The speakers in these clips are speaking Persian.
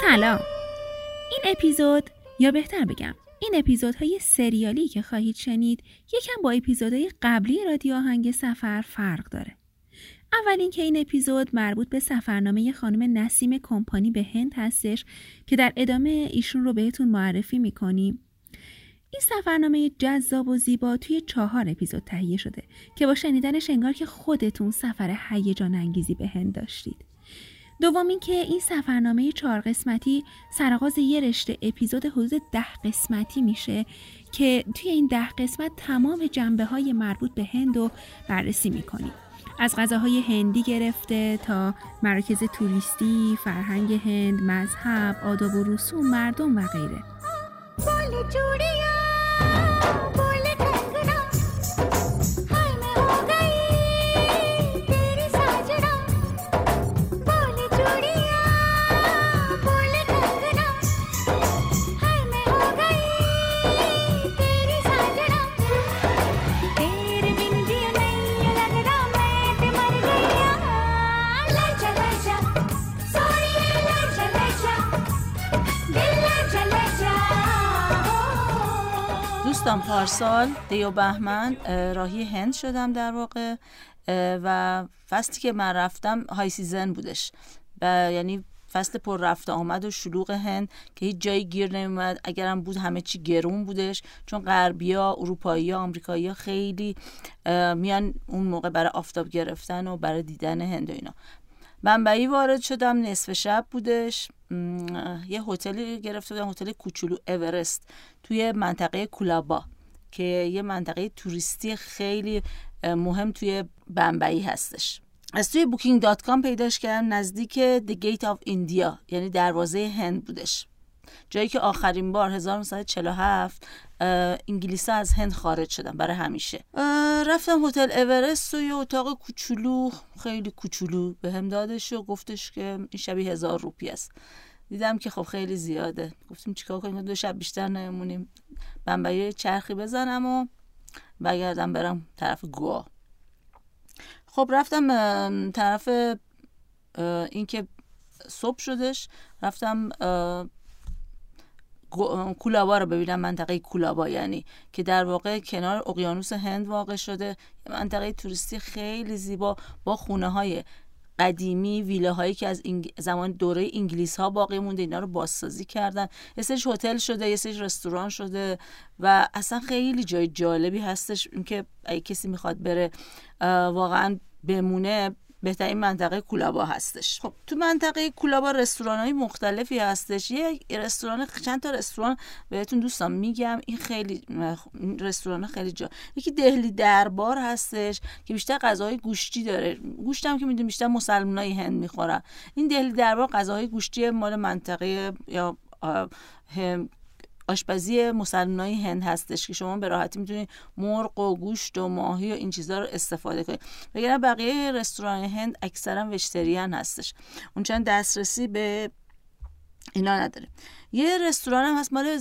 سلام. این اپیزود یا بهتر بگم این اپیزودهای سریالی که خواهید شنید یکم با اپیزودهای قبلی رادیو آهنگ سفر فرق داره. اول اینکه این اپیزود مربوط به سفرنامه خانم نسیم کمپانی به هند هستش که در ادامه ایشون رو بهتون معرفی می‌کنیم. این سفرنامه جذاب و زیبا توی چهار اپیزود تهیه شده که با شنیدنش انگار که خودتون سفر هیجان انگیزی به هند داشتید. دوم اینکه این سفرنامه چهار قسمتی سرآغاز یه رشته اپیزود حدود ده قسمتی میشه که توی این ده قسمت تمام جنبه های مربوط به هند رو بررسی می‌کنیم. از غذاهای هندی گرفته تا مراکز توریستی، فرهنگ هند، مذهب، آداب و رسوم مردم و غیره. Oh, پارسال دیو بهمن راهی هند شدم در واقع و فصلی که من رفتم های سیزن بودش. و یعنی فصل پر رفته آمد و شلوغ هند که هیچ جایی گیر نمیومد اگرم بود همه چی گرون بودش چون غربیا اروپایی آمریکایی خیلی میان اون موقع برای آفتاب گرفتن و برای دیدن هند و اینا. بمبئی وارد شدم نصف شب بودش. یه هتلی گرفته بودم هتل کوچولو اورست توی منطقه کولابا. که یه منطقه توریستی خیلی مهم توی بمبئی هستش. از توی Booking.com پیداش کردم نزدیک The Gate of India یعنی دروازه هند بودش. جایی که آخرین بار 1947 انگلیس از هند خارج شدن برای همیشه. رفتم هتل اورست و یه اتاق کوچولو خیلی کوچولو بهم دادش و گفتش که این شبی هزار روپی است. دیدم که خب خیلی زیاده. گفتیم چیکار کنیم؟ دو شب بیشتر نمونیم. بمبئی چرخی بزنم و بگردم برم طرف گوا. خب رفتم طرف اینکه صبح شدش رفتم کولابا رو ببینم منطقه کولابا یعنی که در واقع کنار اقیانوس هند واقع شده. منطقه توریستی خیلی زیبا با خونه های قدیمی ویله هایی که از زمان دوره انگلیس ها باقی مونده اینا رو بازسازی کردن. یه سری هتل شده یه سری رستوران شده و اصلا خیلی جای جالبی هستش اینکه اگه کسی می‌خواد بره واقعا بمونه بهترین منطقه کولابا هستش. خب تو منطقه کولابا رستوران های مختلفی هستش. یه رستوران چند تا رستوران بهتون دوستان میگم. این خیلی رستوران خیلی جا یکی دهلی دربار هستش که بیشتر غذاهای گوشتی داره. گوشت هم که می‌دونیم بیشتر مسلمانای هند می‌خورن. این دهلی دربار غذاهای گوشتی مال منطقه یا آشپزی مسلمانای هند هستش که شما به راحتی می‌تونید مرغ و گوشت و ماهی و این چیزها رو استفاده کنید وگرنه بقیه رستوران هند اکثرا وشتریان هستش. اون چند دسترسی به اینا نداره. یه رستوران هم هست مال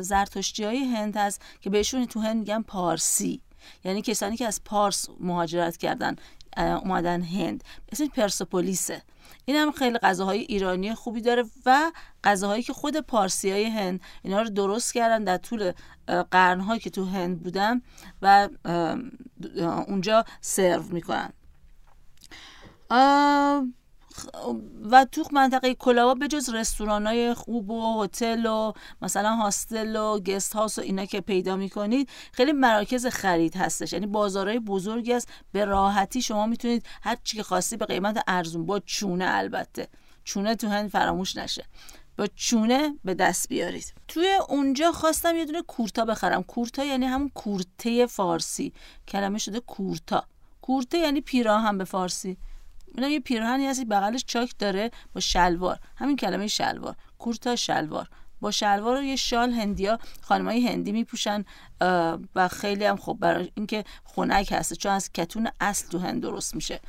زرتشتی های هند هست که بهشون تو هند میگن پارسی. یعنی کسانی که از پارس مهاجرت کردن اومدن هند. اسمش پرسپولیسه. این هم خیلی غذاهای ایرانی خوبی داره و غذاهایی که خود پارسی های هند اینا رو درست کردن در طول قرنهایی که تو هند بودن و اونجا سرو می‌کنن. و تو منطقه کلاوا به جز رستوران های خوب و هتل و مثلا هاستل و گست هاوس و اینا که پیدا می‌کنید خیلی مراکز خرید هستش. یعنی بازارهای بزرگی است. به راحتی شما می‌تونید هر چی که خواستی به قیمت ارزون با چونه البته. چونه تو هند فراموش نشه. با چونه به دست بیارید. توی اونجا خواستم یه دونه کورتا بخرم. کورتا یعنی همون کورته فارسی. کلمه شده کورتا. کورته یعنی پیراهن به فارسی. اینا یه پیراهنی هستی بغلش چاک داره با شلوار. همین کلمه شلوار. کورتا شلوار. با شلوار و یه شال هندیا خانمای هندی میپوشن و خیلی هم خوب برای اینکه خنک هست چون از کتون اصل تو هند درست میشه.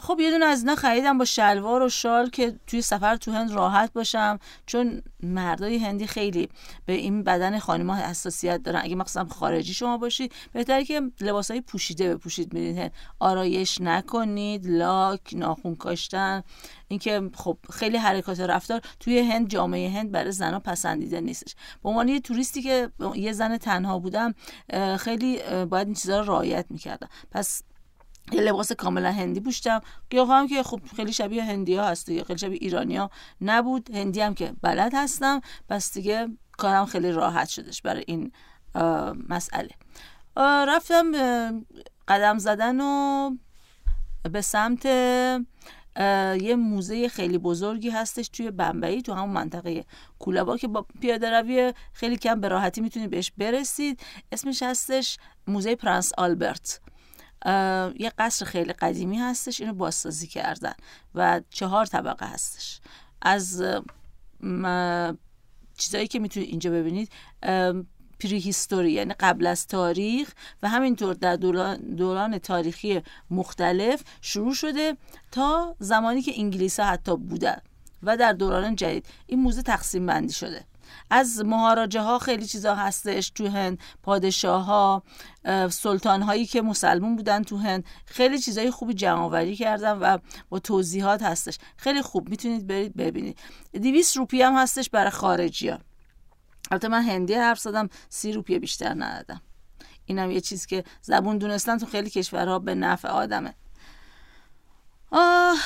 خب یه دونه از اینا خریدم با شلوار و شال که توی سفر تو هند راحت باشم چون مردای هندی خیلی به این بدن خانم حساسیت دارن. اگه مثلا خارجی شما باشید بهتره که لباسای پوشیده بپوشید. میرید هند آرایش نکنید لاک ناخون کاشتن. اینکه خب خیلی حرکات رفتار توی هند جامعه هند برای زنها پسندیده نیستش. به عنوان یه توریستی که یه زن تنها بودم خیلی باید این چیزها رو رعایت می‌کردم. پس یه لباس کاملا هندی پوشتم قیافه هم که خب خیلی شبیه هندی ها هست خیلی شبیه ایرانی ها نبود. هندی هم که بلد هستم. پس دیگه کارم خیلی راحت شدش برای این مسئله. رفتم قدم زدن و به سمت یه موزه خیلی بزرگی هستش توی بمبئی تو همون منطقه کولابا که با پیاده روی خیلی کم به راحتی می‌تونید بهش برسید. اسمش هستش موزه پرنس آلبرت. یه قصر خیلی قدیمی هستش اینو بازسازی کردن و چهار طبقه هستش. از چیزایی که می‌تونید اینجا ببینید پری هیستوری یعنی قبل از تاریخ و همینطور در دوران, دوران تاریخی مختلف شروع شده تا زمانی که انگلیس ها حتی بودن و در دوران جدید. این موزه تقسیم بندی شده. از مهاراجه ها خیلی چیزا هستش تو هند پادشاه ها سلطان هایی که مسلمون بودن تو هند. خیلی چیزای خوبی جمع کردن و با توضیحات هستش. خیلی خوب می‌تونید برید ببینید. 200 روپیه هم هستش برای خارجی ها البته من هندی حرف زدم سی روپیه بیشتر ندادم. اینم یه چیز که زبون دونستن تو خیلی کشورها به نفع آدمه. آه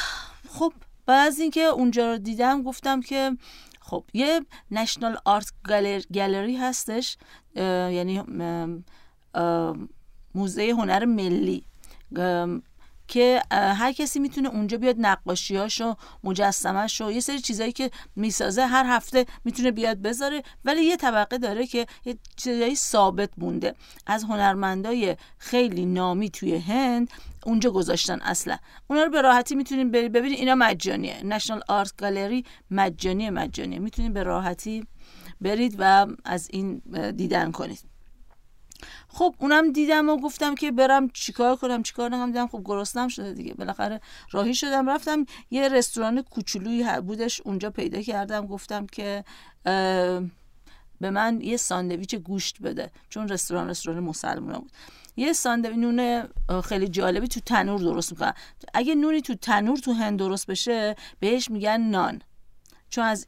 خب بعد از اینکه اونجا رو دیدم گفتم که خب یه نشنال آرت گالری هستش یعنی موزه هنر ملی. که هر کسی می‌تونه اونجا بیاد نقاشیاشو مجسمهشو یه سری چیزایی که می‌سازه هر هفته می‌تونه بیاد بذاره. ولی یه طبقه داره که یه چیزایی ثابت مونده. از هنرمندای خیلی نامی توی هند اونجا گذاشتن اصلا. اونا رو به راحتی می‌تونین برید ببینید اینا مجانیه. نشنال آرت گالری مجانی مجانیه. می‌تونید به راحتی برید و از این دیدن کنید. خب اونم دیدم و گفتم که برم چیکار کنم چیکار نکنم. دیدم خب گرسنم شده دیگه. بالاخره راهی شدم رفتم یه رستوران کوچولویی بودش. اونجا پیدا کردم. گفتم که به من یه ساندویچ گوشت بده. چون رستوران رستوران مسلمان بود. یه ساندویچ نون خیلی جالبی تو تنور درست می‌کنن. اگه نونی تو تنور تو هند درست بشه بهش میگن نان. چون از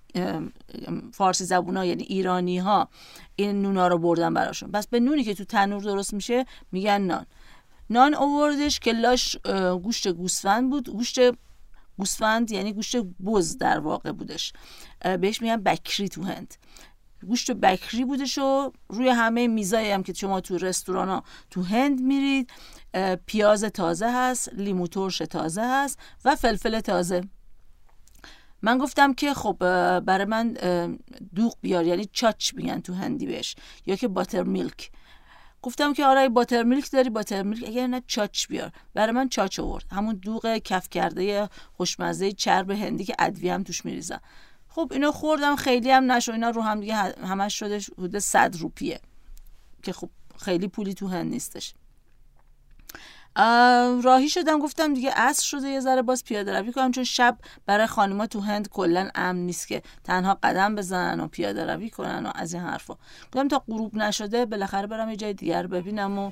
فارسی زبون ها یعنی ایرانی ها این نونا رو بردن براشون. بس به نونی که تو تنور درست میشه میگن نان. نان آوردش که لاش گوشت گوسفند بود. گوشت گوسفند یعنی گوشت بز در واقع بودش. بهش میگن بکری تو هند. گوشت بکری بودش و روی همه میزایی هم که شما تو رستوران ها تو هند میرید پیاز تازه هست لیمو ترش تازه هست و فلفل تازه. من گفتم که خب برای من دوغ بیار یعنی چاچ میگن تو هندی بهش یا که باتر میلک. گفتم که آره باتر میلک داری باتر میلک اگر نه چاچ بیار. برای من چاچ آورد. همون دوغ کف کرده خوشمزه چرب هندی که ادویه هم توش میریزن. خب اینو خوردم خیلی هم نشو اینا رو هم دیگه همش شده حدود 100 روپیه. که خب خیلی پولی تو هند نیستش. راهی شدم گفتم دیگه عصر شده یه ذره باز پیاده روی کنم چون شب برای خانما تو هند کلا امن نیست که تنها قدم بزنن و پیاده روی کنن و از این حرفا. گفتم تا غروب نشده بالاخره برم یه جای دیگر ببینم و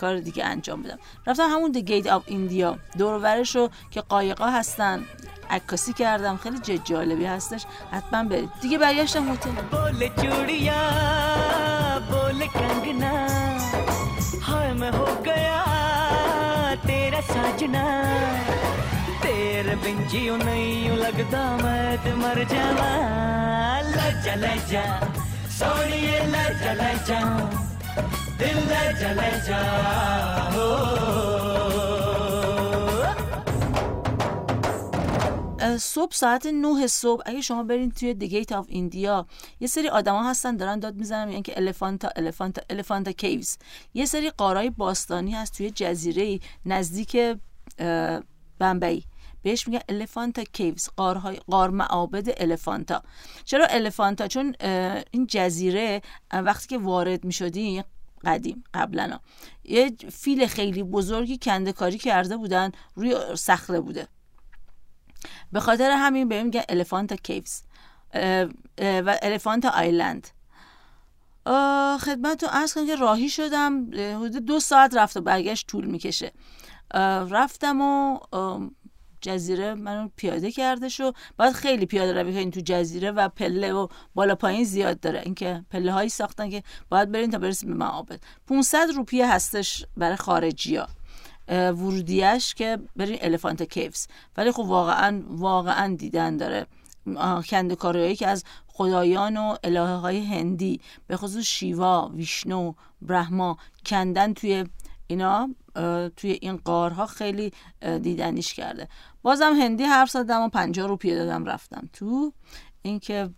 کار دیگه انجام بدم. رفتم همون The Gate of India دورورش رو که قایقا هستن عکاسی کردم خیلی جالبی هستش. حتما برید. دیگه برگشتم هتل. بول چوریا بول کنگنا های میں ہو گیا تیرا ساجنا تیر بن جیو نہیں لگتا میں تے مر جاواں لجا لجا سونیے لجا لجا. दिल लजा लजा हो صبح ساعت 9 صبح اگه شما برین توی دیگیت آف ایندیا یه سری آدما هستن دارن داد میزنن میگن که الفانتا الفانتا الفانتا کیوز یه سری قارای باستانی هست توی جزیره نزدیک بمبئی بهش میگن الفانتا کیوز قارهای قار معابد الفانتا چرا الفانتا چون این جزیره وقتی که وارد میشدین قدیم قبلا. یه فیل خیلی بزرگی کنده کاری کرده بودن روی صخره بوده. به خاطر همین بهم میگن الفانت کیفز و الفانت آیلند خدمت رو ارز کنم که راهی شدم حدود دو ساعت رفت و برگشت طول می‌کشه. رفتم و جزیره منو پیاده کرده شو باید خیلی پیاده روی کنین تو جزیره و پله و بالا پایین زیاد داره. اینکه پله هایی ساختن که باید برین تا برسیم به معابد. 500 روپیه هستش برای خارجی ها ورودیش که برین الفانت کیفز ولی خب واقعا واقعا دیدن داره. کندکارهایی که از خدایان و الهه های هندی به خصوص شیوا، ویشنو، برهما کندن توی اینا توی این قارها خیلی دیدنیش کرده. بازم هندی حرف زدم و پنجاه روپیه دادم رفتم تو. اینکه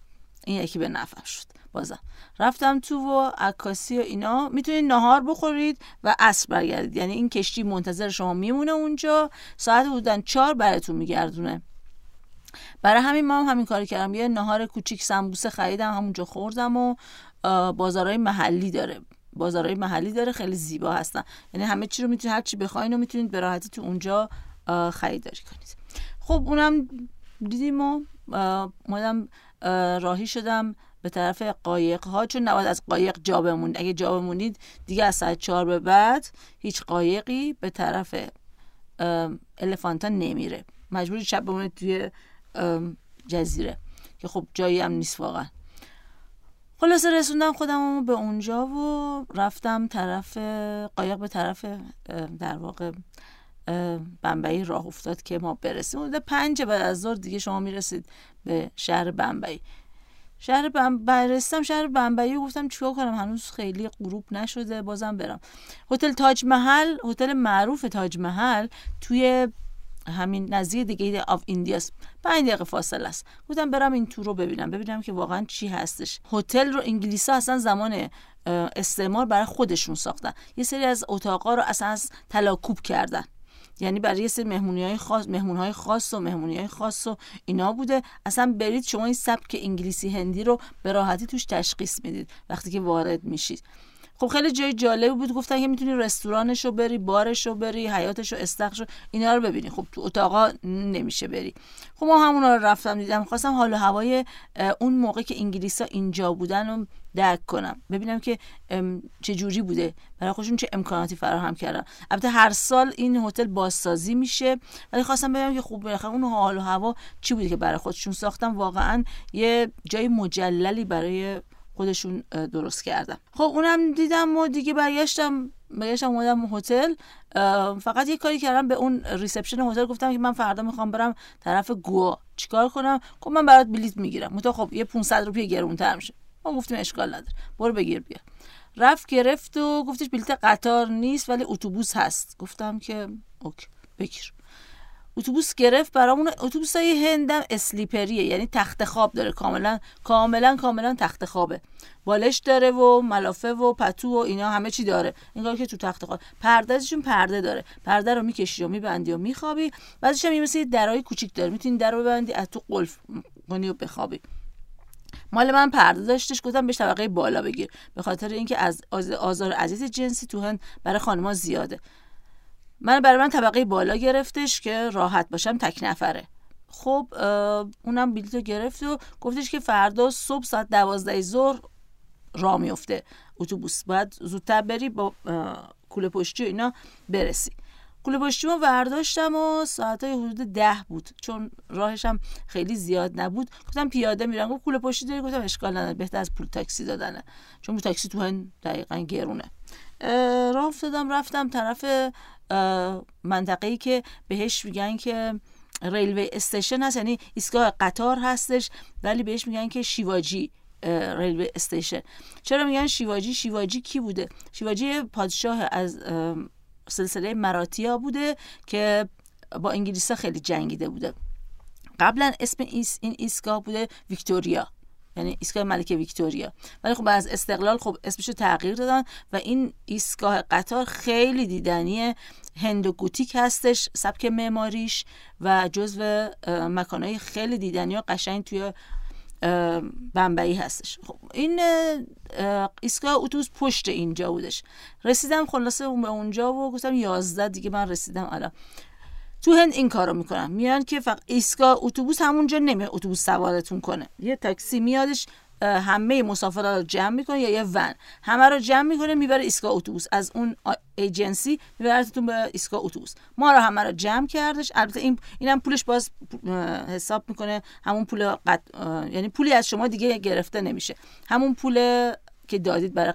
این یکی به نفع شد. بازم رفتم تو و عکاسی و اینا. می‌تونید نهار بخورید و عصر برگردید. یعنی این کشتی منتظر شما میمونه اونجا. ساعت بودن چهار براتون میگردونه. برای همین هم همین کاری کردم. یه نهار کوچیک سمبوسه خریدم همونجا خوردم و بازارهای محلی داره. بازارهای محلی داره خیلی زیبا هستن. یعنی همه چی رو می‌تونید هر چی بخواین و می‌تونید به راحتی تو اونجا خریداری کنید. خب اونم دیدیم و مادم راهی شدم به طرف قایق ها چون نباید از قایق جا بمونید اگه جا بمونید دیگه از ساعت چهار به بعد هیچ قایقی به طرف الفانتا نمیره. مجبوری شب بمونید توی جزیره. که خب جایی هم نیست واقعا. خلاصه رسوندم خودم به اونجا و رفتم طرف قایق به طرف در واقع بمبئی راه افتاد که ما برسیم. حدود پنج بعد از ظهر دیگه شما می‌رسید به شهر بمبئی. شهر بمبئی رسیدم شهر بمبئی گفتم چیکار کنم؟ هنوز خیلی غروب نشده بازم برم. هتل تاج محل هتل معروف تاج محل توی همین نزدیک The Gate of India است 5 دقیقه فاصله است. گفتم برم این تو رو ببینم ببینم که واقعا چی هستش. هتل رو انگلیسا اصلا زمان استعمار برای خودشون ساختن. یه سری از اتاقا رو اصلا از طلا کوب کردن. یعنی برای یه سری مهمونی های خاص مهمون های خاص و مهمونی های خاص و اینا بوده. اصلا برید شما این سبک انگلیسی هندی رو به راحتی توش تشخیص می‌دید وقتی که وارد میشید. خب خیلی جای جالبی بود. گفتن که می‌تونی رستورانش رو بری بارش رو بری حیاتش رو استخش رو اینا رو ببینی. خب تو اتاقا نمیشه بری. خب ما همونا رو رفتم دیدم. خواستم حال و هوای اون موقع که انگلیسا اینجا بودن رو درک کنم. ببینم که چه جوری بوده. برای خودشون چه امکاناتی فراهم کردن. البته هر سال این هتل بازسازی میشه. ولی خواستم ببینم که خوب بالاخره اون حال و هوا چی بوده که برای خودشون ساختن. واقعا یه جای مجللی برای خودشون درست کردن خب اونم دیدم و دیگه برگشتم برگشتم اومدم هتل فقط یه کاری کردم به اون reception هتل گفتم که من فردا می‌خوام برم طرف گوا. چیکار کنم؟ خب من برات بلیت می‌گیرم. منتها خب یه 500 روپیه گرونتر میشه. ما گفتیم اشکال نداره. برو بگیر بیا. رفت گرفت و گفتش بلیت قطار نیست ولی اتوبوس هست. گفتم که اوکی بگیر. اتوبوس گرفت برامون اتوبوس های هندم اسلیپریه یعنی تخت خواب داره. کاملا کاملا کاملا تخت خوابه. بالش داره و ملافه و پتو و اینا همه چی داره. انگار که تو تخت خواب. پردهشون پرده داره. پرده رو می‌کشی و میبندی و میخوابی. بعدش هم مثل درای کوچیک داره. می‌تونی در رو ببندی از تو قلف کنی و بخوابی. مال من پرده داشتش. گفتم بهش طبقه بالا بگیر. به خاطر اینکه از آزار عزیز جنسی تو هند برای خانما زیاده. من برای من طبقه بالا گرفتش که راحت باشم تک نفره. خب اونم بلیط گرفت و گفتش که فردا صبح ساعت دوازده ظهر را میفته اتوبوس باید زودتر بری با کوله پشتی و اینا برسی. کوله پشتی رو برداشتم و ساعت های حدود ده بود. چون راهشم خیلی زیاد نبود. گفتم پیاده میرم. گفت کوله پشتی داری؟ گفتم اشکال نداره. بهتر از پول تاکسی دادنه. چون تاکسی تو هن دقیقا گرونه. راه افتادم رفتم طرف منطقه ای که بهش میگن که ریلوی استیشن هست یعنی ایستگاه قطار هستش ولی بهش میگن که شیواجی ریلوی استیشن چرا میگن شیواجی؟ شیواجی کی بوده؟ شیواجی پادشاه از سلسله مراتیا بوده که با انگلیس خیلی جنگیده بوده. قبلا اسم این ایستگاه بوده ویکتوریا. یعنی ایستگاه ملکه ویکتوریا. ولی خب از استقلال خب اسمش رو تغییر دادن و این ایستگاه قطار خیلی دیدنی هندوگوتیک هستش سبک معماریش و جزو مکانهای خیلی دیدنی و قشنگ توی بمبئی هستش. خب این ایستگاه اتوبوس پشت اینجا بودش. رسیدم خلاصه به اونجا و گفتم 11 دیگه من رسیدم الان. تو هند این کارو می‌کنن. میان که فقط ایستگاه اتوبوس همونجا نمی اتوبوس سوارتون کنه. یه تاکسی میادش همه مسافرا رو جمع می‌کنه یا یه ون. همه رو جمع می‌کنه می‌بره ایستگاه اتوبوس. از اون ایجنسی میبرتون به ایستگاه اتوبوس. ما رو همه رو جمع کردش. البته این اینم پولش باز حساب می‌کنه. همون پول قد... یعنی پولی از شما دیگه گرفته نمیشه. همون پول که دادید برای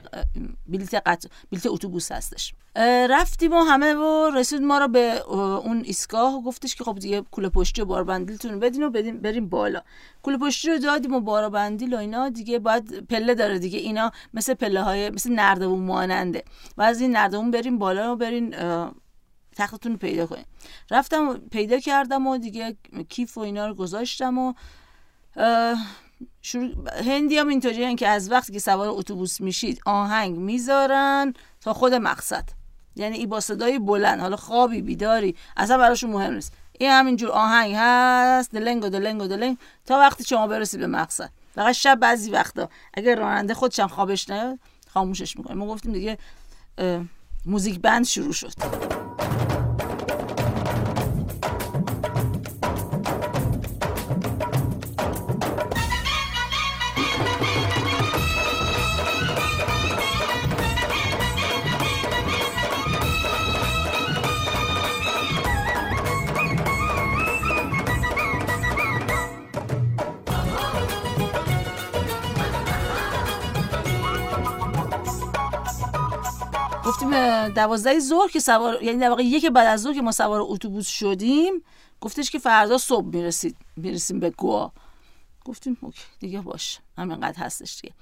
بلیت قط... بلیت اتوبوس هستش. رفتیم و همه و رسید ما رو به اون ایستگاه گفتش که خب دیگه کوله پشتی و باربندیلتون بدین و بدین بریم بالا. کوله پشتی رو دادیم و باربندیل و اینا دیگه باید پله داره دیگه. اینا مثل پله های مثل نردبون ماننده. و از این نردبون بریم بالا و برین تختتون رو پیدا کنیم. رفتم پیدا کردم و دیگه کیف و اینا رو گذاشتم و شروع هندی هم اینطوری که از وقتی که سوار اتوبوس میشید آهنگ می‌ذارن تا خود مقصد. یعنی ای با صدای بلند حالا خوابی بیداری اصلا براشون مهم نیست. این همینجور آهنگ هست دلنگ و دلنگ و دلنگ تا وقتی شما برسید به مقصد. فقط شب بعضی وقتا. اگر راننده خودشم خوابش نیاد خاموشش می‌کنه. ما گفتیم دیگه موزیک بند شروع شد. گفتیم دوازده ظهر که سوار یعنی در واقع یک بعد از ظهر که ما سوار اتوبوس شدیم گفتش که فردا صبح می‌رسید می‌رسیم به گوا. گفتیم اوکی دیگه باش همینقدر هستش دیگه.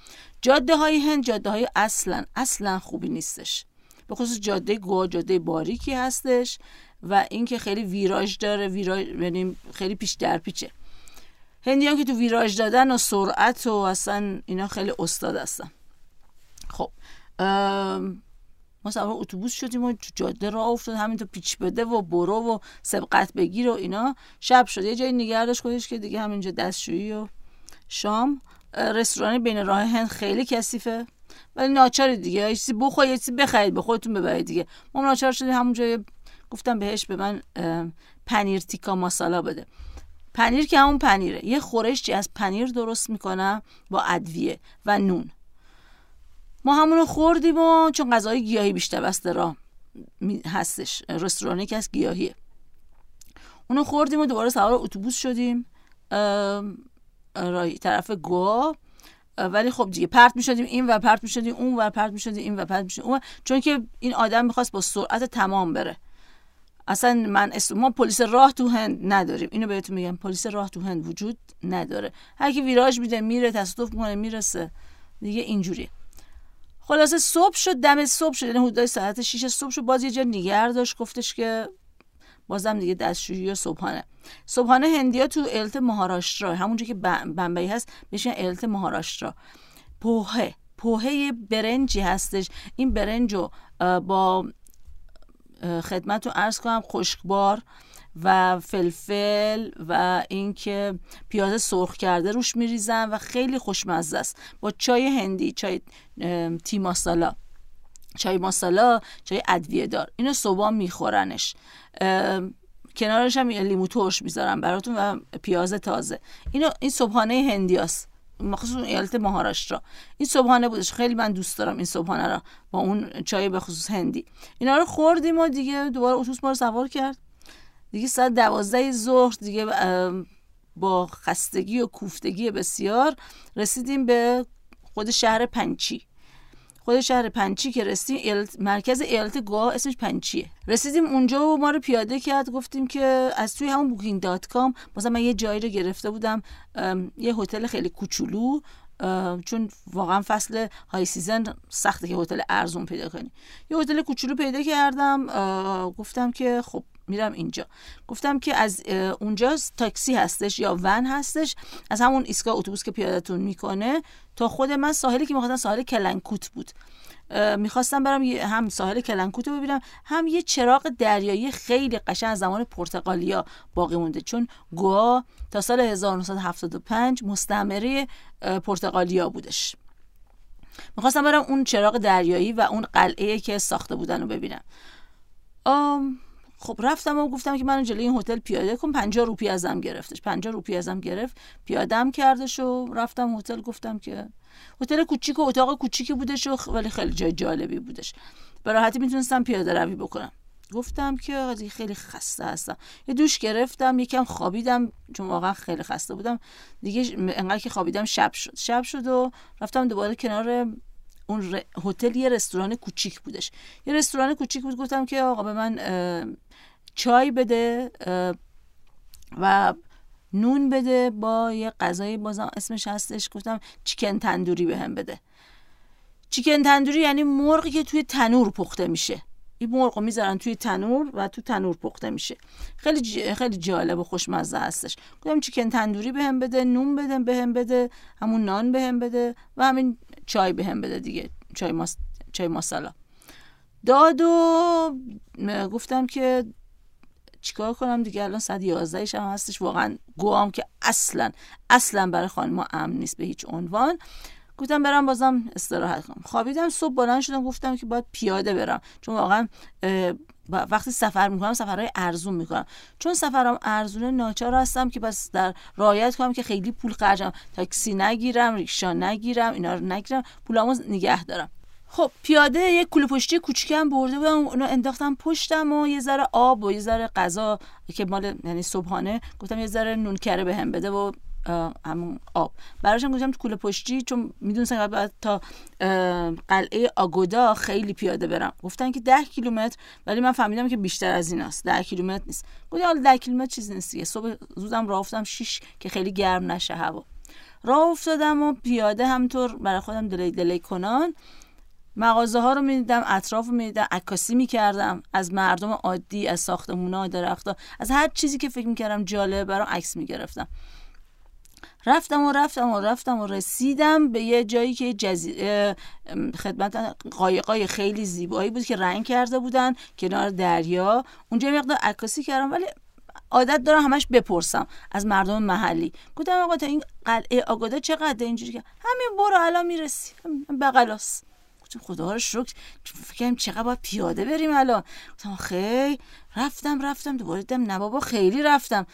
جاده های هند جاده های اصلا اصلا خوبی نیستش. به خصوص جاده گوا جاده باریکی هستش و اینکه خیلی ویراژ داره ویراژ یعنی خیلی پیش در پیچه. هندیان که تو ویراژ دادن و سرعت و اصلا اینا خیلی استاد هستن. خب ما سوار اتوبوس شدیم و جاده راه افتاد همین تو پیچ بده و برو و سبقت بگیر و اینا. شب شد یه جایی نگردش خودش که دیگه همینجا دستشویی و شام. رستوران بین راه هند خیلی کثیفه ولی ناچاری دیگه. یه چیزی بخورید یه چیزی بخرید به خودتون ببرید دیگه. ما ناچار شدیم همونجا گفتم بهش به من پنیر تیکا ماسالا بده. پنیر که همون پنیره. یه خورشی از پنیر درست می‌کنم با ادویه و نون. ما همونو خوردیم و چون غذای گیاهی بیشتر بسته را هستش. رستورانی که از گیاهیه. اونو خوردیم و دوباره سوار اتوبوس شدیم. رای طرف گوا. ولی خب دیگه پرت می‌شدیم این و پرت می‌شدیم اون و پرت می‌شدیم این و پرت می‌شدیم اون چون که این آدم می‌خواست با سرعت تمام بره. اصلا من اسم ما پلیس راه تو هند نداریم. اینو بهتون میگم. پلیس راه تو هند وجود نداره. هر کی ویراژ میده میره تصادف می‌کنه می‌رسه. دیگه اینجوریه. خلاصه صبح شد دم صبح شد. یعنی حدود ساعت 6 صبح شد. باز یه جا نگر داشت. گفتش که بازم دیگه دستشویی و صبحانه. صبحانه هندیا تو الت مهاراشترا همونجا که بمبئی هست بهش الت مهاراشترا. پوهه. پوهه برنجی هستش. این برنج رو با خدمت رو ارز کنم خشکبار و فلفل و اینکه پیاز سرخ کرده روش میریزن و خیلی خوشمزه است. با چای هندی چای تی ماسالا. چای ماسالا چای ادویه دار. اینو صبح میخورنش. کنارش هم لیمو ترش می‌ذارم براتون و پیاز تازه. اینو این صبحانه هندیاست مخصوص ایالت مهاراشترا. این صبحانه بودش. خیلی من دوست دارم این صبحانه را. با اون چای به خصوص هندی. اینا رو خوردیم و دیگه دوباره اتوبوس ما رو سوار کرد. دیگه ساعت دوازده ظهر دیگه با خستگی و کوفتگی بسیار رسیدیم به خود شهر پنجی. خود شهر پنجی که رسیدیم مرکز ایالت گوا اسمش پنجیه. رسیدیم اونجا و ما رو پیاده کرد گفتیم که از توی همون Booking.com مثلا من یه جایی رو گرفته بودم یه هتل خیلی کوچولو چون واقعا فصل های season سخته که هتل ارزون پیدا کنی. یه هتل کوچولو پیدا کردم گفتم که خب میرم اینجا. گفتم که از اونجا تاکسی هستش یا ون هستش از همون ایستگاه اتوبوس که پیادتون می‌کنه تا خود من ساحلی که می‌خواستم ساحل کلنکوت بود. می‌خواستم برم هم ساحل کلنکوت رو ببینم هم یه چراغ دریایی خیلی قشنگ از زمان پرتغالیا باقی مونده. چون گوا تا سال 1975 مستعمره پرتغالیا بودش. می‌خواستم برم اون چراغ دریایی و اون قلعه که ساخته بودن رو ببینم. خب رفتم و گفتم که من جلوی این هتل پیاده کن 50 روپی ازم گرفتش. 50 روپی ازم گرفت پیادم کردش و رفتم هتل. گفتم که هتل کوچیک و اتاق کوچیکی بودش و ولی خیلی جای جالبی بودش. به راحتی می‌تونستم پیاده روی بکنم. گفتم که خیلی خسته هستم. یه دوش گرفتم یکم خوابیدم چون واقعا خیلی خسته بودم. دیگه انقدر که خوابیدم شب شد. شب شد و رفتم دوباره کنار اون هتل یه رستوران کوچیک بودش. یه رستوران کوچیک بود گفتم که آقا به من چای بده و نون بده با یه غذای بازم اسمش هستش گفتم چیکن تندوری بهم بده. چیکن تندوری یعنی مرغی که توی تنور پخته میشه. این مرغ می‌ذارن توی تنور و تو تنور پخته میشه. خیلی خیلی جالب و خوشمزه هستش. گفتم چیکن تندوری بهم بده نون بده بهم بده همون نان بهم بده و همین چای بهم بده دیگه چای ماس... چای ماسالا. داد و گفتم که چیکار کنم دیگه الان صد 11 هم هستش. واقعا گوام که اصلا اصلا برای خانم امن نیست به هیچ عنوان. گفتم برم بازم استراحت کنم. خوابیدم صبح بلند شدم گفتم که باید پیاده برم. چون واقعا وقتی سفر می‌کنم سفرهای ارزون می‌کنم. چون سفرم ارزونه ناچار هستم که بس در رایت کنم که خیلی پول خرجم تاکسی نگیرم ریکشا نگیرم اینا رو نگیرم. پولامو نگه دارم. خب پیاده یه کوله پشتی کوچیکم برده بودم. اونو انداختم پشتم و یه ذره آب و یه ذره غذا که مال یعنی صبحانه گفتم یه ذره نون کره بهم بده و همون آب. براشم گفتم تو کوله پشتی چون می‌دونستم بعد تا قلعه آگودا خیلی پیاده برم. گفتن که ده کیلومتر ولی من فهمیدم که بیشتر از این است ده کیلومتر نیست. گفتم حالا ده کیلومتر چیزی نیست صبح زودم راه افتادم شیش که خیلی گرم نشه هوا. راه افتادم و پیاده همطور برای خودم دلی دلی کنان. مغازه ها رو می‌دیدم اطراف رو می‌دیدم عکاسی می‌کردم. از مردم عادی از ساختمونا درختها از هر چیزی که فکر می‌کردم جالبه برام عکس می‌گرفتم. رفتم و رفتم و رفتم و رسیدم به یه جایی که جزیره خدمت قایقای خیلی زیبایی بود که رنگ کرده بودن کنار دریا. اونجا مقدار عکاسی کردم ولی عادت دارم همش بپرسم از مردم محلی. گفتم آقا تا این قلعه آگاده چقدر اینجوری که؟ همین برو الان می‌رسی. بغلاس گفتم خدا رو شکر. فکرم چقدر باید پیاده بریم الان. گفتم خیلی رفتم رفتم. دوباره دیدم نه بابا خیلی رفتم.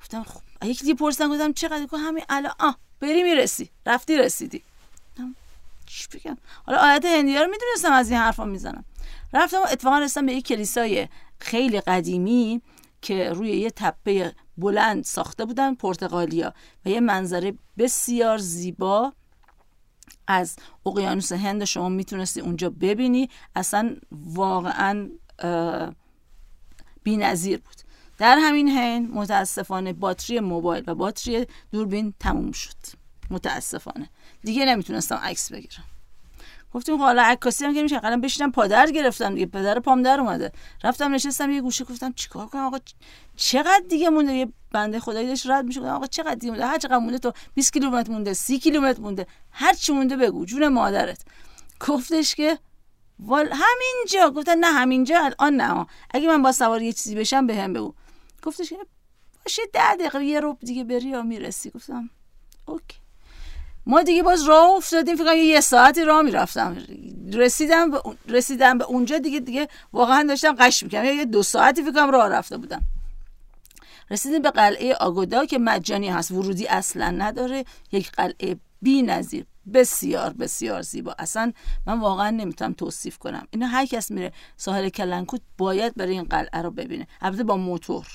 گفتم خب یکی دیگه پرسیدن گفتم چقدر؟ گفتم همین الان. آه بری می‌رسی. رفتی رسیدی. چی بگم؟ حالا آیت هندی رو می‌دونستم از این حرفا می‌زنم. رفتم و اتفاقا رسیدم به یک کلیسای خیلی قدیمی که روی یه تپه بلند ساخته بودن پرتغالیا. و یه منظره بسیار زیبا از اقیانوس هند شما می‌تونستی اونجا ببینی. اصلا واقعا بی نظیر بود. در همین حین متاسفانه باتری موبایل و باتری دوربین تموم شد. متاسفانه. دیگه نمی‌تونستم عکس بگیرم. گفتیم خب حالا عکاسی هم که میشه. قلم بشینم پادر گرفتم دیگه. پدر پام در اومده. رفتم نشستم یه گوشه گفتم چیکار کنم؟ آقا چقدر دیگه مونده؟ یه بنده خدایی داشت رد میشه آقا چقدر دیگه مونده؟ هر چقدر مونده تو 20 کیلومتر مونده 30 کیلومتر مونده. هر چی مونده بگو. جون مادرت. گفتش که وال همینجا. گفتن نه همینجا الان نه. اگه من با سوار یه چیزی بشم بهم به بگو. گفتش که باشه ده دقیقه یه رو دیگه بری یا می‌رسی. گفتم اوکی. ما دیگه باز راه افتادیم فکر یه ساعتی راه می‌رفتم. رسیدم به رسیدم به اونجا دیگه دیگه واقعا داشتم قش می‌کنم یه دو ساعتی فکرم راه رفته بودم. رسیدیم به قلعه آگودا که مجانی هست. ورودی اصلا نداره. یک قلعه بی نظیر بسیار بسیار زیبا. اصلا من واقعا نمی‌تونم توصیف کنم. اینا هر کس میره. ساحل کلنکوت باید برای این قلعه رو ببینه. البته با موتور.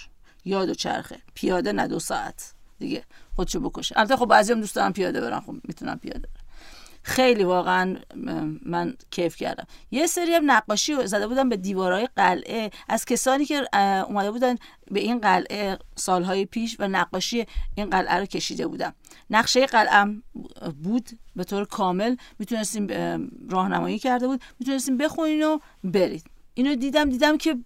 یاد و چرخه. پیاده نه دو ساعت. دیگه خودشو بکشه. البته خب بعضی هم دوست دارم پیاده برم خب می‌تونم پیاده برم خیلی واقعا من کیف کردم. یه سری هم نقاشی زده بودم به دیوارهای قلعه. از کسانی که اومده بودن به این قلعه سالهای پیش و نقاشی این قلعه رو کشیده بودم نقشه قلعه بود به طور کامل. می‌تونستیم راهنمایی کرده بود. می‌تونستیم بخونین و برید. اینو دیدم دیدم که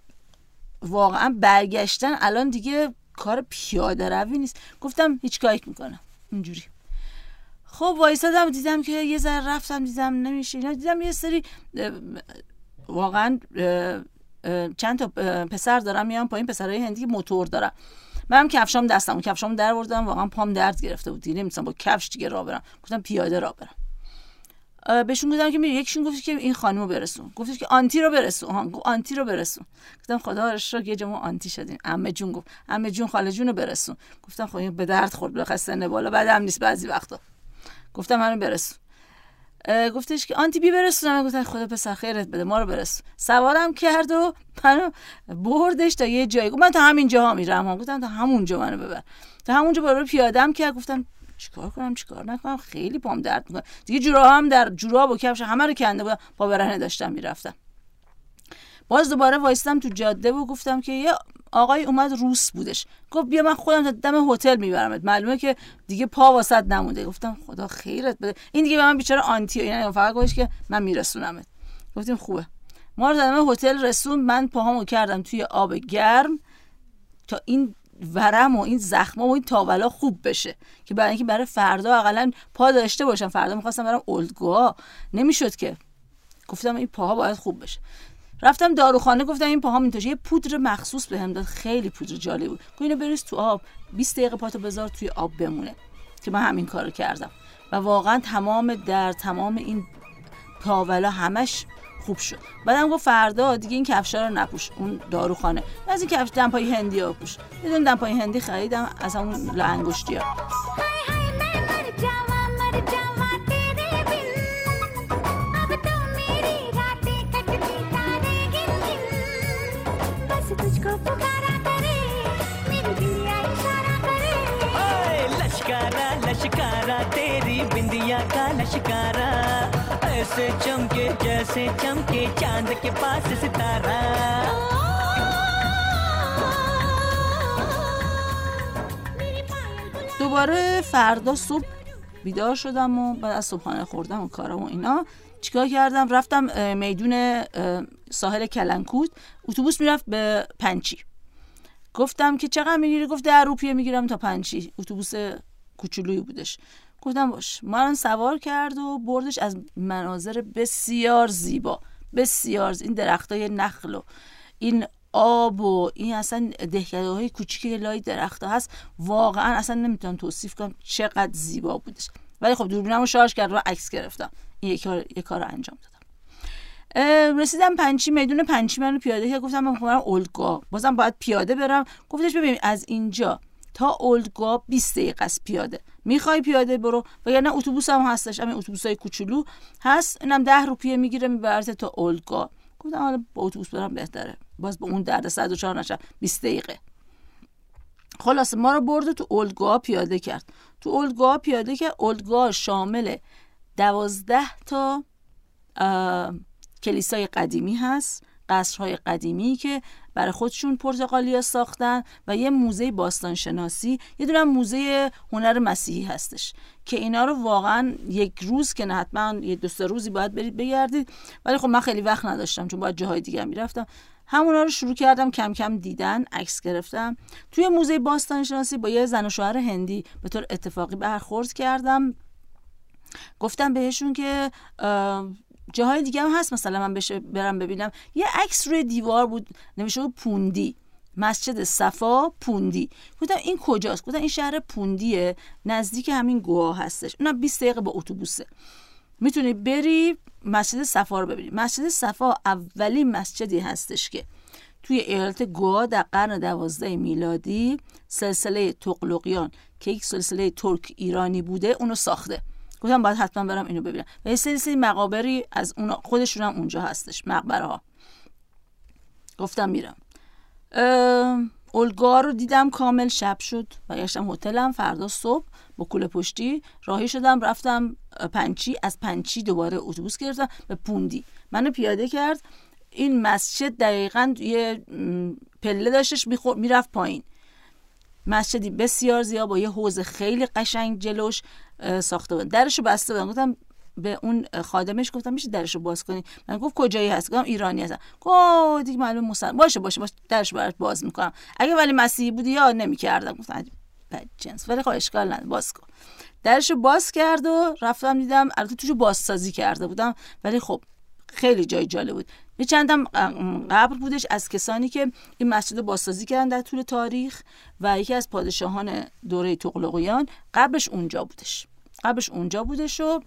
واقعا برگشتن الان دیگه کار پیاده روی نیست. گفتم هیچ کاری می‌کنم. اینجوری. خب وایسادم دیدم که یه ذره رفتم دیدم نمیشه. اینا دیدم یه سری واقعا چند تا پسر دارم میام پایین. پسرای هندی موتور دارم منم کفشام دستم کفشام در بردم. واقعا پام درد گرفته بود. دیگه نمی‌تونم با کفش دیگه راه برم. گفتم پیاده راه برم. بهشون گفتم که میری. یکشون گفت که این خانمو برسون. گفت که آنتی رو برسون. گفت آنتی رو برسون. گفتم خدا رو شکر یه جمع آنتی شدیم. عمه جون گفت. عمه جون خاله جون رو برسون. گفتم خب به درد خورد بخواد سن بالا. بعدم نیست بعضی وقتا. گفتم منو برسون. گفتش که آنتی بی برسونم. گفتن خدا پسر خیرت بده ما رو برسون. سوارم کرد و منو بردش تا یه جایی. گفت من تا همین جاها میرم. گفتم تا همونجا منو ببر. تا همونجا برو پیادم کرد. گفتم چیکار کنم چیکار نکنم؟ خیلی پام درد می‌کنه. دیگه جورا هم در جوراب و کفش همه رو کنده بودم. پا برهنه داشتم می‌رفتم. باز دوباره وایستم تو جاده و گفتم که یه آقای اومد روس بودش. گفت بیا من خودم تا دم هتل میبرمت. معلومه که دیگه پا واسط نمونده. گفتم خدا خیرت بده. این دیگه به من بیچاره آنتی یعنی فقط گفتش که من میرسونمت. گفتیم خوبه. ما رو دم هتل رسون من پاهامو کردم توی آب گرم. تا این ورم و این زخم و این تاولا خوب بشه. که برای اینکه برای فردا اقلا پا داشته باشم. فردا می‌خواستم برم اولدگوها نمی‌شد که. گفتم این پاها باید خوب بشه. رفتم داروخانه گفتم این پاهام اینطوری یه پودر مخصوص بهم داد. خیلی پودر جالب بود. گفت اینو بریز تو آب. 20 دقیقه پاتو بذار توی آب بمونه. که من همین کارو کردم. و واقعا تمام در تمام این تاولا همش خوب شد. بعدم گفت فردا دیگه این کفشا رو نپوش اون داروخانه. باز از این کفش دمپای هندی ها پوش. یه دمپای هندی خریدم از اون لانگشتی ها لشکارا لشکارا تیری بندیا ऐसे चमके जैसे चमके चांद के पास सितारा دوباره فردا صبح بیدار شدم و بعد از صبحانه خوردم و کارم و اینا چیکار کردم رفتم میدون ساحل کلنکوت اتوبوس میرفت به پنچی گفتم که چقدر میگیری گفت در روپیه میگیرم تا پنچی اتوبوس کوچولویی بودش گفتم باش. من سوار کرد و بردش از مناظر بسیار زیبا. بسیار این درخت های نخل و این آب و این اصلا دهکده های لای درخت ها هست. واقعا اصلا نمی‌تونم توصیف کنم چقدر زیبا بودش. ولی خب دوربینم رو شارژ کردم و عکس گرفتم. این یک کار, یک کار رو انجام دادم. رسیدم پنچی میدون پنچی منو پیاده که گفتم من برم اولگاه بازم باید پیاده برم. گفتش ببین از اینجا تا اولدگاه 20 دقیقه است پیاده. می‌خوای پیاده برو؟ وگرنه اتوبوس هم هستش همین اتوبوس های کوچولو هست. اینم 10 روپیه می‌گیره میبرت تا اولدگاه گفتم حالا با اتوبوس برم بهتره. باز به اون درد 104 نشه 20 دقیقه. خلاص ما رو برد تو اولدگاه پیاده کرد. تو اولدگاه پیاده کرد اولدگاه شامل دوازده تا کلیسای قدیمی هست قصرهای قدیمی که برای خودشون پرتغالیا ساختن و یه موزه باستانشناسی یه دونه موزه هنر مسیحی هستش که اینا رو واقعا یک روز که نه حتما یه دو سه روزی باید برید بگردید. ولی خب من خیلی وقت نداشتم چون باید جاهای دیگه می‌رفتم. همونا رو شروع کردم کم کم دیدن عکس گرفتم. توی موزه باستانشناسی با یه زن و شوهر هندی به طور اتفاقی برخورد کردم. گفتم بهشون که جاهای دیگه هم هست مثلا من بشه برم ببینم. یه عکس روی دیوار بود نوشته بود پوندی. مسجد صفا پوندی. گفتم این کجاست؟ گفتم این شهر پوندیه. نزدیک همین گواه هستش. اونم 20 دقیقه با اتوبوسه. می‌تونی بری مسجد صفا رو ببینی. مسجد صفا اولین مسجدی هستش که توی ایالت گوا در قرن دوازده میلادی سلسله تقلقیان که یک سلسله ترک ایرانی بوده اونو ساخته. گفتم باید حتما برم اینو ببینم. و یه سری مقابری از اون خودشون هم اونجا هستش مقبره ها. گفتم میرم. اولگاه رو دیدم کامل شب شد و گشتم هتلم. فردا صبح با کوله پشتی راهی شدم رفتم پنچی. از پنچی دوباره اتوبوس گرفتم به پوندی. منو پیاده کرد. این مسجد دقیقا یه پله داشتش می‌رفت پایین. مسجدی بسیار زیاد با یه حوز خیلی قشنگ جلوش ساخته بودن درشو بسته بودن گفتم به اون خادمش گفتم میشه درشو باز کنی؟ من گفت کجایی هست؟ گفتم ایرانی هستم. گفت دیگه معلوم مسلمان. باشه باشه باشه درش برات باز می‌کنم. اگه ولی مسیحی بودی یا نمی‌کردم. گفتم جنس. ولی خب اشکال نداره. باز کن. درش باز کرد و رفتم دیدم البته توشو بازسازی کرده بودم. ولی خب خیلی جای جالب بود. یه چندم قبر بودش از کسانی که این مسجد رو بازسازی کردن در طول تاریخ و یکی از پادشاهان دوره تغلقیان قبرش اونجا بودش. قبرش اونجا بودش و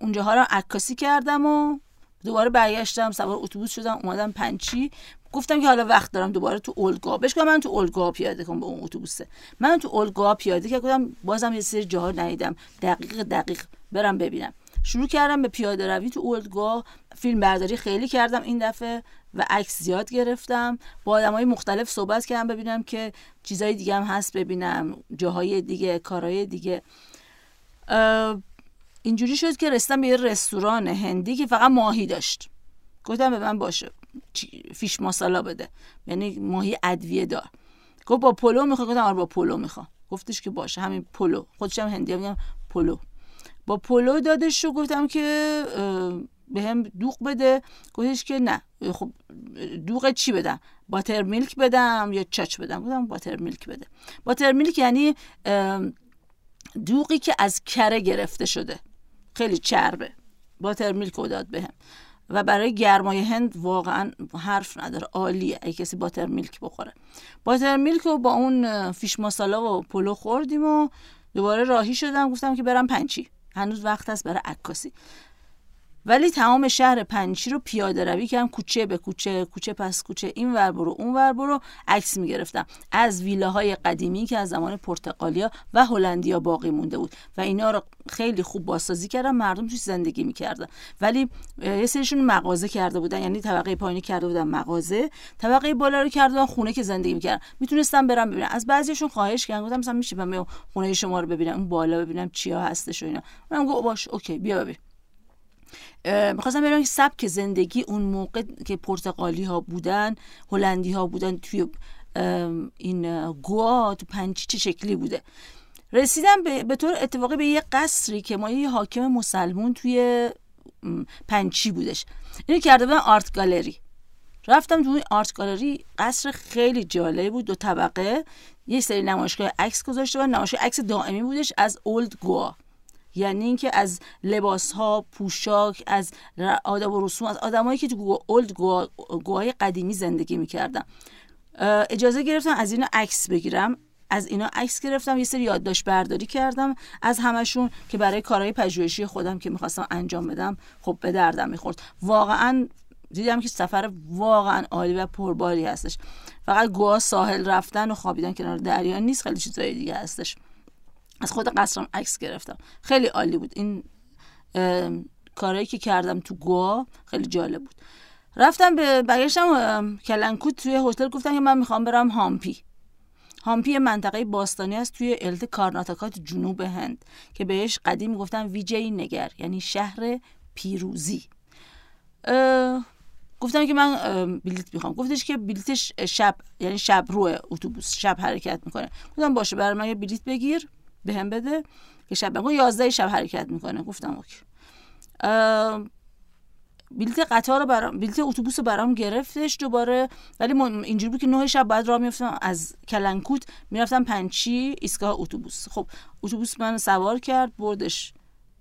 اونجاها رو عکاسی کردم و دوباره برگشتم سوار اتوبوس شدم اومدم پنچی. گفتم که حالا وقت دارم دوباره تو اولگا بهش من تو اولگا پیاده کنم به اون اتوبوسه. من تو اولگا پیاده که گفتم بازم یه سری جاها ندیدم. دقیق دقیق برم ببینم. شروع کردم به پیاده روی تو اولدگاه فیلم برداری خیلی کردم این دفعه و عکس زیاد گرفتم. با آدم های مختلف صحبت کردم ببینم که چیزای دیگه هم هست ببینم جاهای دیگه کارهای دیگه. اینجوری شد که رسیدم به یه رستوران هندی که فقط ماهی داشت. گفتم به من باشه فیش ماسالا بده. یعنی ماهی ادویه دار. گفت با پلو می‌خواد گفتم آره با پلو می‌خوام. گفتش که باشه همین پلو. خودش هم هندی میگن پلو. با پلو دادش رو گفتم که بهم دوغ بده. گفتش که نه. خب دوغ چی بدم؟ buttermilk بدم یا چاچ بدم؟ گفتم buttermilk بده. buttermilk یعنی دوغی که از کره گرفته شده. خیلی چربه. buttermilk رو داد بهم. و برای گرمای هند واقعا حرف نداره. عالیه. اگه کسی باتر میلک بخوره. باتر میلک رو با اون فیش ماسالا و پلو خوردیم و دوباره راهی شدم. گفتم که برم پنچی. هنوز وقت هست برای عکاسی. ولی تمام شهر پنچی رو پیاده روی کردم کوچه به کوچه کوچه پس کوچه این ور برو اون ور برو عکس می‌گرفتم. از ویلاهای قدیمی که از زمان پرتغالیا و هلندیا باقی مونده بود و اینا رو خیلی خوب بازسازی کردم مردم توش زندگی می‌کردن. ولی یه سریشون مغازه کرده بودن یعنی طبقه پایینی کرده بودن مغازه. طبقه بالا رو کرده بودن خونه که زندگی می‌کردن. می‌تونستم برم ببینم. از بعضیشون خواهش کردم گفتم مثلا میشه من خونه شما رو ببینم اون بالا ببینم چیا هستش و اینا. من گفتم باش اوکی بیا ببین. می‌خواستم ببینم سبک زندگی اون موقع که پرتغالی ها بودن هلندی ها بودن توی این گوا تو پنچی چه شکلی بوده. رسیدم به, به طور اتفاقی به یه قصری که ما یه حاکم مسلمون توی پنچی بودش. اینو کرده بودن آرت گالری. رفتم توی آرت گالری قصر خیلی جالب بود دو طبقه. یه سری نمایشگاه عکس گذاشته و نمایشگاه عکس دائمی بودش از اولد گوا. یعنی اینکه از لباس ها پوشاک از آداب و رسوم از آدمایی که تو اولد گوهای قدیمی زندگی می‌کردن اجازه گرفتم از اینا عکس بگیرم. از اینا عکس گرفتم یه سری یادداشت برداری کردم. از همشون که برای کارهای پژوهشی خودم که می‌خواستم انجام بدم خب به دردم می‌خورد. واقعا دیدم که سفر واقعا عالی و پرباری هستش. فقط گواه ساحل رفتن و خوابیدن کنار دریا نیست خیلی چیزای دیگه هستش. از خود قصرم عکس گرفتم. خیلی عالی بود. این کارهایی که کردم تو گوا خیلی جالب بود. رفتم به برگشتم کلنکوت توی هتل. گفتم که من می‌خوام برم هامپی. هامپی منطقه باستانی است توی ایالت کارناتاکای جنوب هند که بهش قدیم گفتن ویجی نگر یعنی شهر پیروزی. گفتم که من بلیت می‌خوام. گفتش که بلیتش شب یعنی شب روی اتوبوس شب حرکت می‌کنه. گفتم باشه برای من یه بلیت بگیر. بهم بده. که شب بگو یازده شب حرکت می‌کنه. گفتم OK. بلیت قطار رو برام بلیت اتوبوس رو برام گرفتش دوباره. ولی اینجوری بود که نه شب بعد راه میافتم. از کلنکوت می‌رفتم پنچی ایستگاه اتوبوس. خب اتوبوس من سوار کرد بردش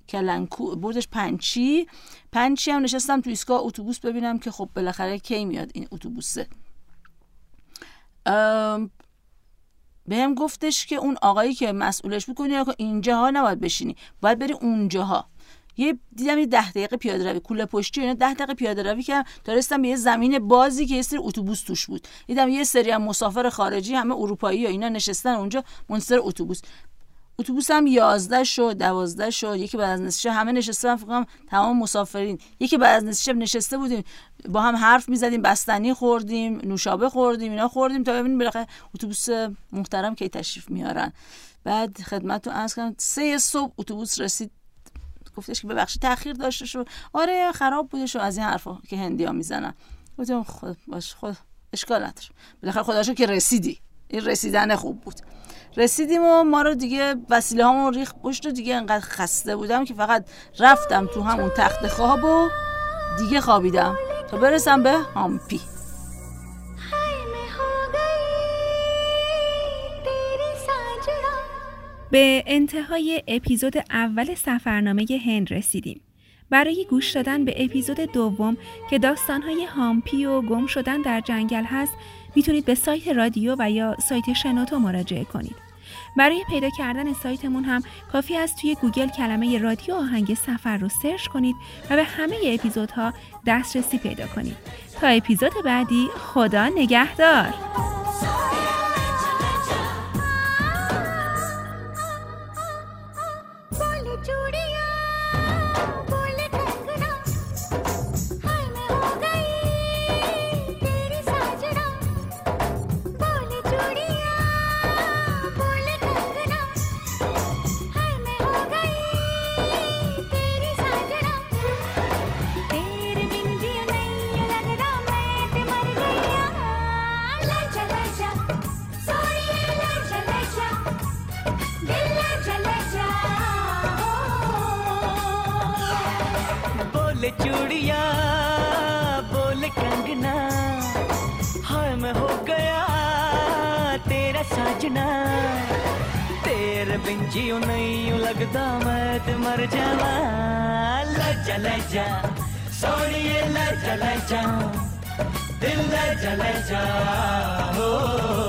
کلنکو بردش پنچی. پنچی هم نشستم تو ایستگاه اتوبوس ببینم که خب بالاخره کی میاد این اتوبوسه. بهم گفتش که اون آقایی که مسئولش بود که اینجاها نباید بشینی باید بری اونجاها. یه دیدم یه ده دقیقه پیاده روی کوله پشتی اینا ده دقیقه پیاده روی کردم تا به یه زمین بازی که یه سری اتوبوس توش بود. دیدم یه سری هم مسافر خارجی همه اروپایی و اینا نشستن اونجا منتظر اتوبوس. اتوبوس هم 11 شد 12 شد یکی بعد از نصف همه نشسته فکر تمام مسافرین. یکی بعد از نصف نشسته بودیم با هم حرف می‌زدیم بستنی خوردیم نوشابه خوردیم اینا خوردیم تا ببینیم بالاخره اتوبوس محترم کی تشریف میارن. بعد خدمت رو عرض کردم سه صبح اتوبوس رسید. گفتش که ببخشید تاخیر داشته شو آره خراب بوده شو از این حرفا که هندی ها می‌زنن. گفتم خود باش خود اشکال نداره. بالاخره خدا که رسیدی. این رسیدن خوب بود. رسیدیم و ما رو دیگه وسیله هامون ریخ پشت و دیگه انقدر خسته بودم که فقط رفتم تو همون تخت خواب و دیگه خوابیدم تا برسم به هامپی به انتهای اپیزود اول سفرنامه هند رسیدیم. برای گوش دادن به اپیزود دوم که داستانهای هامپی و گم شدن در جنگل هست می‌تونید به سایت رادیو و یا سایت شنوتو مراجعه کنید. برای پیدا کردن سایتمون هم کافی است توی گوگل کلمه رادیو آهنگ سفر رو search کنید و به همه اپیزودها دسترسی پیدا کنید. تا اپیزود بعدی خدا نگهدار. मैं हो गया। तेरा साजना। तेरे बिन जियो नहीं लगता, मैं ते मर जावा लजा लजा सोनिए लजा लजा दिल लजा लजा हो।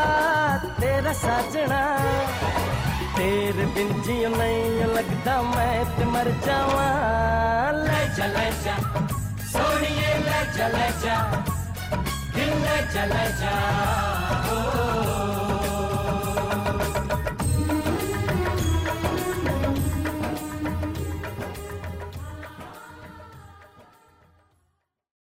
साजना। तेर बिन जियो नहीं लगता मैं ते मर जावा। ले जा ले जा। सोनिए, ले जा ले जा। दिल, ले जा ले जा। ओ।